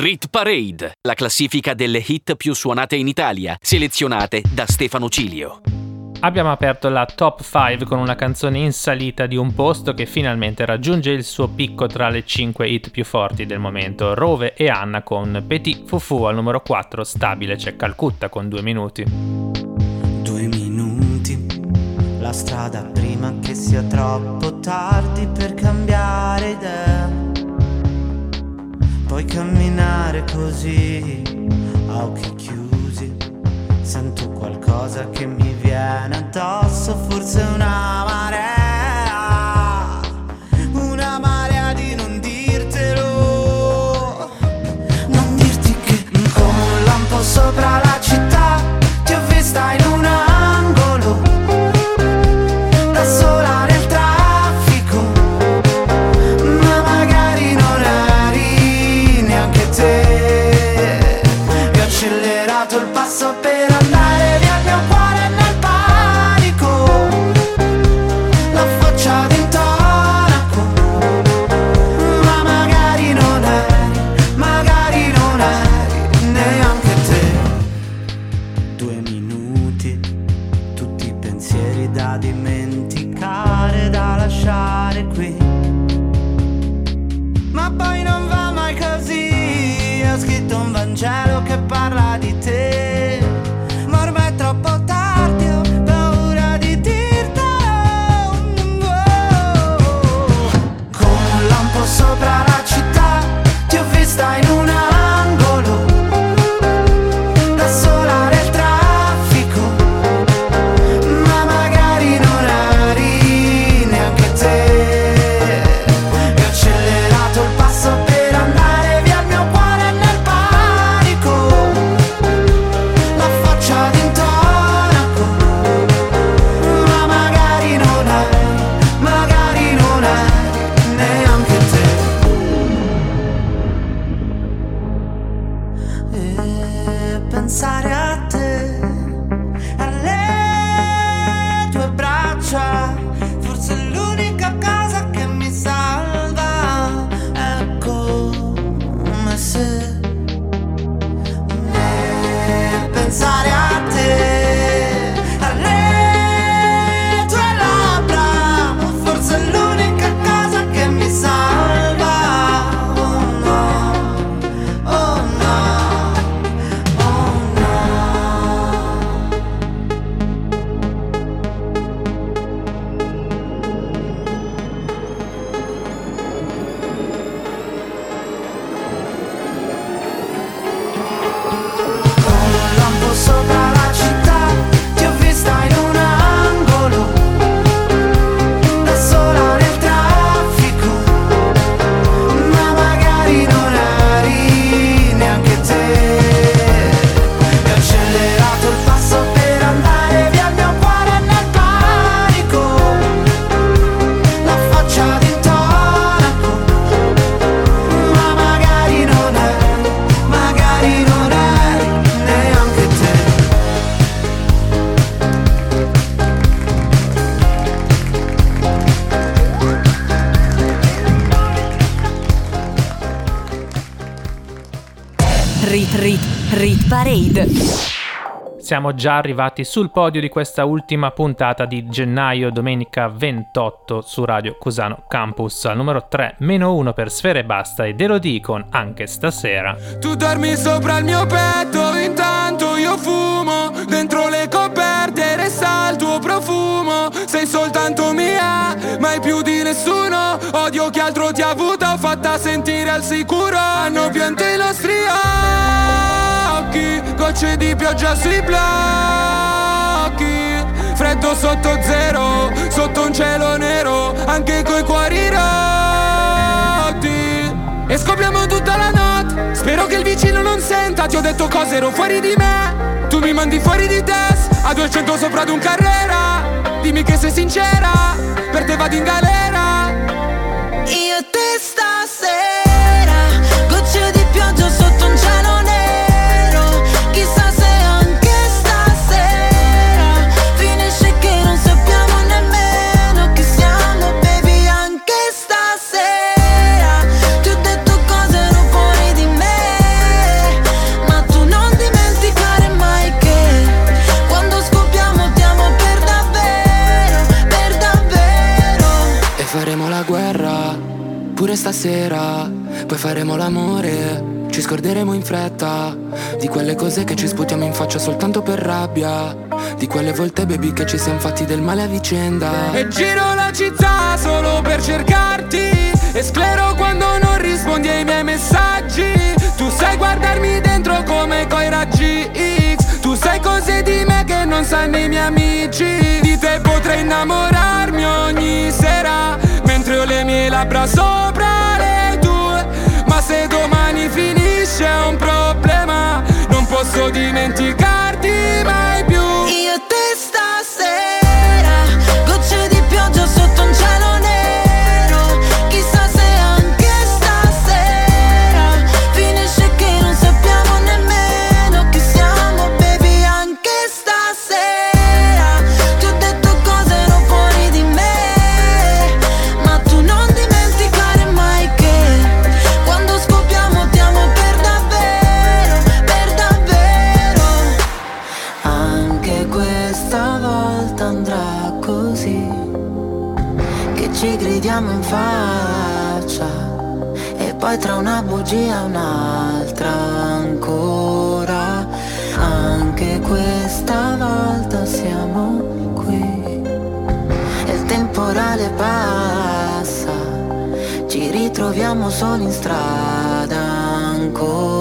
Rit Parade, la classifica delle hit più suonate in Italia, selezionate da Stefano Cilio. Abbiamo aperto la top 5 con una canzone in salita di un posto che finalmente raggiunge il suo picco tra le 5 hit più forti del momento. Rove e Anna con Petit Fufu al numero 4, stabile c'è Calcutta con 2 minuti. Due minuti, la strada prima che sia troppo tardi per cambiare idea. Puoi camminare così, a occhi chiusi. Sento qualcosa che mi viene addosso, forse una marea. Una marea di non dirtelo. Non dirti che come un lampo sopra la città ti ho vista in un angolo. Da sola Parade. Siamo già arrivati sul podio di questa ultima puntata di gennaio, domenica 28 su Radio Cusano Campus. Al numero 3, meno 1 per Sfere e Basta ed Elodie con Anche stasera. Tu dormi sopra il mio petto, intanto io fumo Dentro le coperte resta il tuo profumo Sei soltanto mia, mai più di nessuno Odio chi altro ti ha avuta, fatta sentire al sicuro Hanno pianto i nostri occhi. Gocce di pioggia sui blocchi. Freddo sotto zero, sotto un cielo nero Anche coi cuori rotti. E scoppiamo tutta la notte Spero che il vicino non senta. Ti ho detto cose, ero fuori di me. Tu mi mandi fuori di test A 200 sopra ad un carrera. Dimmi che sei sincera Per te vado in galera fretta. Di quelle cose che ci sputiamo in faccia soltanto per rabbia. Di quelle volte, baby, che ci siamo fatti del male a vicenda. E giro la città solo per cercarti. E sclero quando non rispondi ai miei messaggi. Tu sai guardarmi dentro come coi raggi X. Tu sai cose di me che non sanno i miei amici. Di te potrei innamorarmi ogni sera Mentre ho le mie labbra sopra le finisce è un problema Non posso dimenticarti mai ritroviamo solo in strada ancora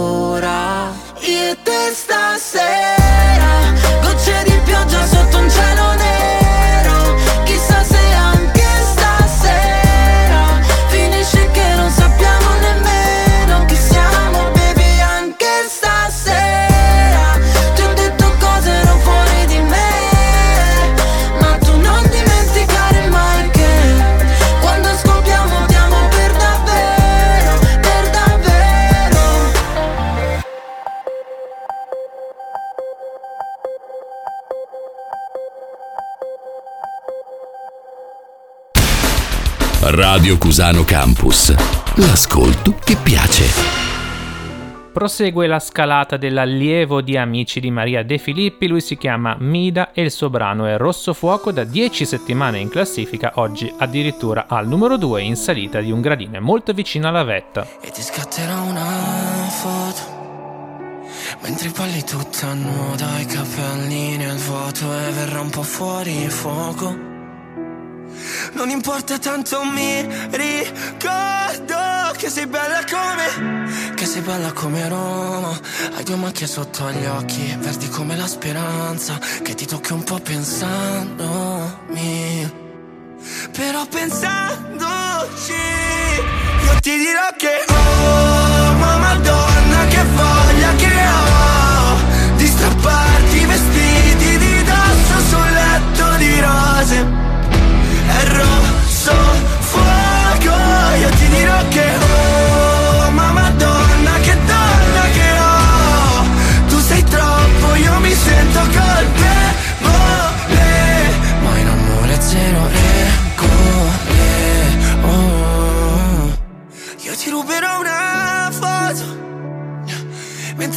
Cusano Campus. L'ascolto che piace. Prosegue la scalata dell'allievo di Amici di Maria De Filippi, lui si chiama Mida e il suo brano è Rosso Fuoco da 10 settimane in classifica, oggi addirittura al numero 2 in salita di un gradino è molto vicino alla vetta. E ti scatterò una foto Mentre balli tutta nuda I capelli nel vuoto E verrà un po' fuori fuoco Non importa tanto mi ricordo Che sei bella come Che sei bella come Roma. Hai due macchie sotto gli occhi Verdi come la speranza Che ti tocchi un po' pensandomi. Però pensandoci Io ti dirò che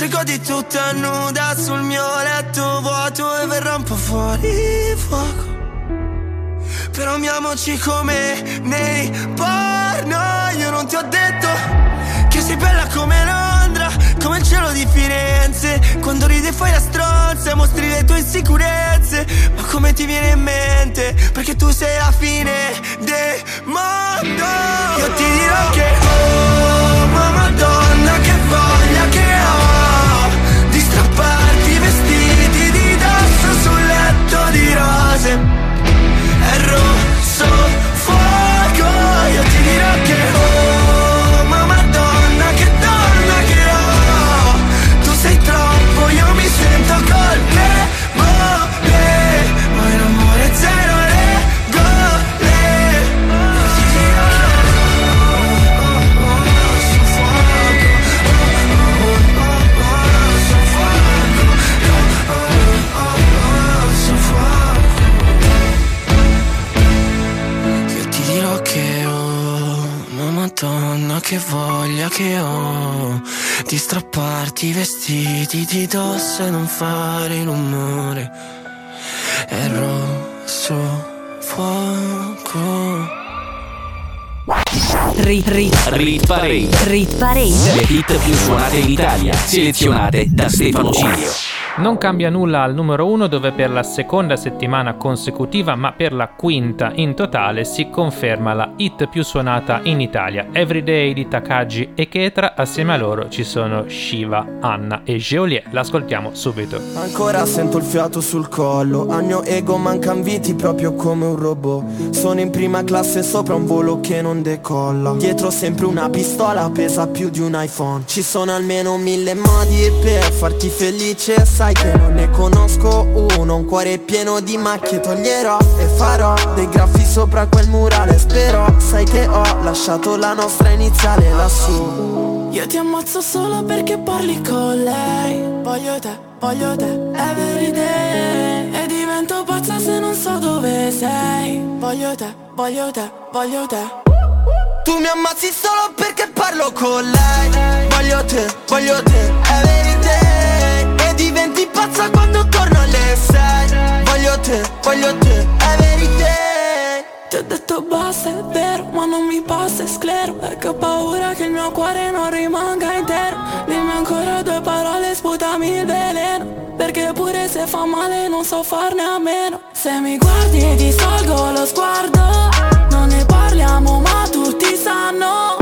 godi tutta nuda sul mio letto vuoto E verrà un po' fuori fuoco. Però amiamoci come nei porno Io non ti ho detto che sei bella come Londra Come il cielo di Firenze. Quando ridi e fai la stronza Mostri le tue insicurezze. Ma come ti viene in mente? Perché tu sei la fine del mondo. Io ti dirò che Oh che ho Di strapparti i vestiti di dosso e non fare rumore È rosso fuoco Rit, rit, Rit Parade. rit parade. Le hit più suonate in Italia, selezionate da Stefano Cilio. Non cambia nulla al numero 1 dove per la seconda settimana consecutiva ma per la quinta in totale si conferma la hit più suonata in Italia. Everyday di Takagi e Ketra, assieme a loro ci sono Shiva, Anna e Geolier. L'ascoltiamo subito. Ancora sento il fiato sul collo Al mio ego mancan viti proprio come un robot Sono in prima classe sopra un volo che non decolla Dietro sempre una pistola pesa più di un iPhone Ci sono almeno mille modi per farti felice Sai che non ne conosco uno Un cuore pieno di macchie toglierò E farò dei graffi sopra quel murale Spero Sai che ho lasciato la nostra iniziale lassù. Io ti ammazzo solo perché parli con lei. Voglio te, voglio te, everyday E divento pazza se non so dove sei. Voglio te, voglio te, voglio te. Tu mi ammazzi solo perché parlo con lei. Voglio te, voglio te, everyday E diventi pazza quando torno alle sei. Voglio te, voglio te, everyday Ti ho detto basta, è vero, ma non mi passa, è sclero. E che ho paura che il mio cuore non rimanga intero. Dimmi ancora due parole, sputami il veleno. Perché pure se fa male non so farne a meno. Se mi guardi ti salgo lo sguardo Non ne parliamo ma tutti sanno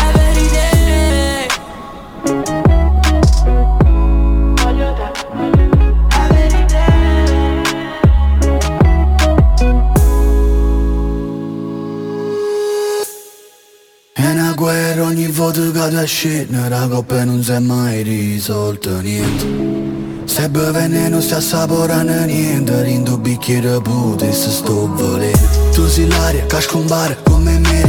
guerra ogni volta che ti scende La coppa non si è mai risolta niente. Se beve non sta assaporando niente Rindo bicchiere pute se sto volendo. Tu sei l'aria che scompare come me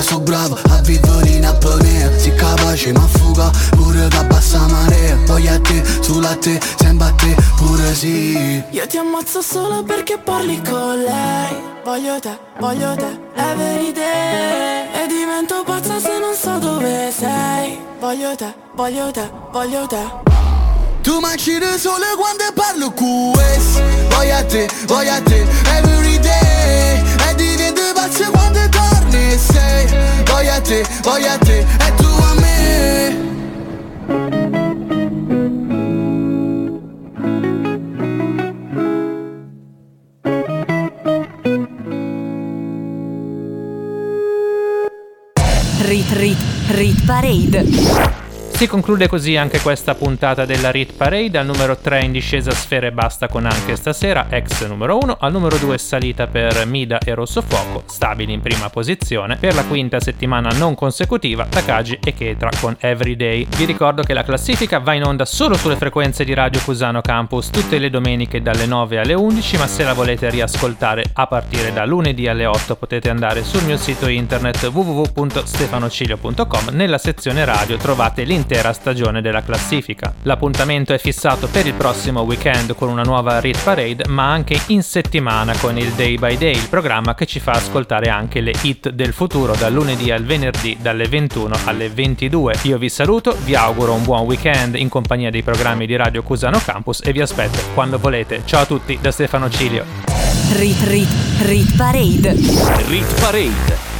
Sono bravo a vivere in apnea Si capace ma fuga pure da bassa marea. Poi a te, sulla te, sembra a te pure sì. Io ti ammazzo solo perché parli con lei. Voglio te, voglio te, everyday E divento pazza se non so dove sei. Voglio te, voglio te, voglio te. Tu mangi da sole quando parlo questo Voglio a te, voglio a te, everyday E divento pazzo quando torni e sei Voglio a te, voglio a te, e tu a me Rit, rit, rit parade. Si conclude così anche questa puntata della Rit Parade. Al numero 3 in discesa Sfera e Basta con anche stasera, ex numero 1. Al numero 2 salita per Mida e Rosso Fuoco, stabili in prima posizione. Per la quinta settimana non consecutiva, Takagi e Ketra con Everyday. Vi ricordo che la classifica va in onda solo sulle frequenze di Radio Cusano Campus tutte le domeniche dalle 9 alle 11, ma se la volete riascoltare a partire da lunedì alle 8 potete andare sul mio sito internet www.stefanocilio.com. Nella sezione radio trovate l'intera stagione della classifica. L'appuntamento è fissato per il prossimo weekend con una nuova Rit Parade, ma anche in settimana con il Day by Day, il programma che ci fa ascoltare anche le hit del futuro dal lunedì al venerdì dalle 21 alle 22. Io vi saluto, vi auguro un buon weekend in compagnia dei programmi di Radio Cusano Campus e vi aspetto quando volete. Ciao a tutti da Stefano Cilio. Rit, rit, rit parade. Rit Parade.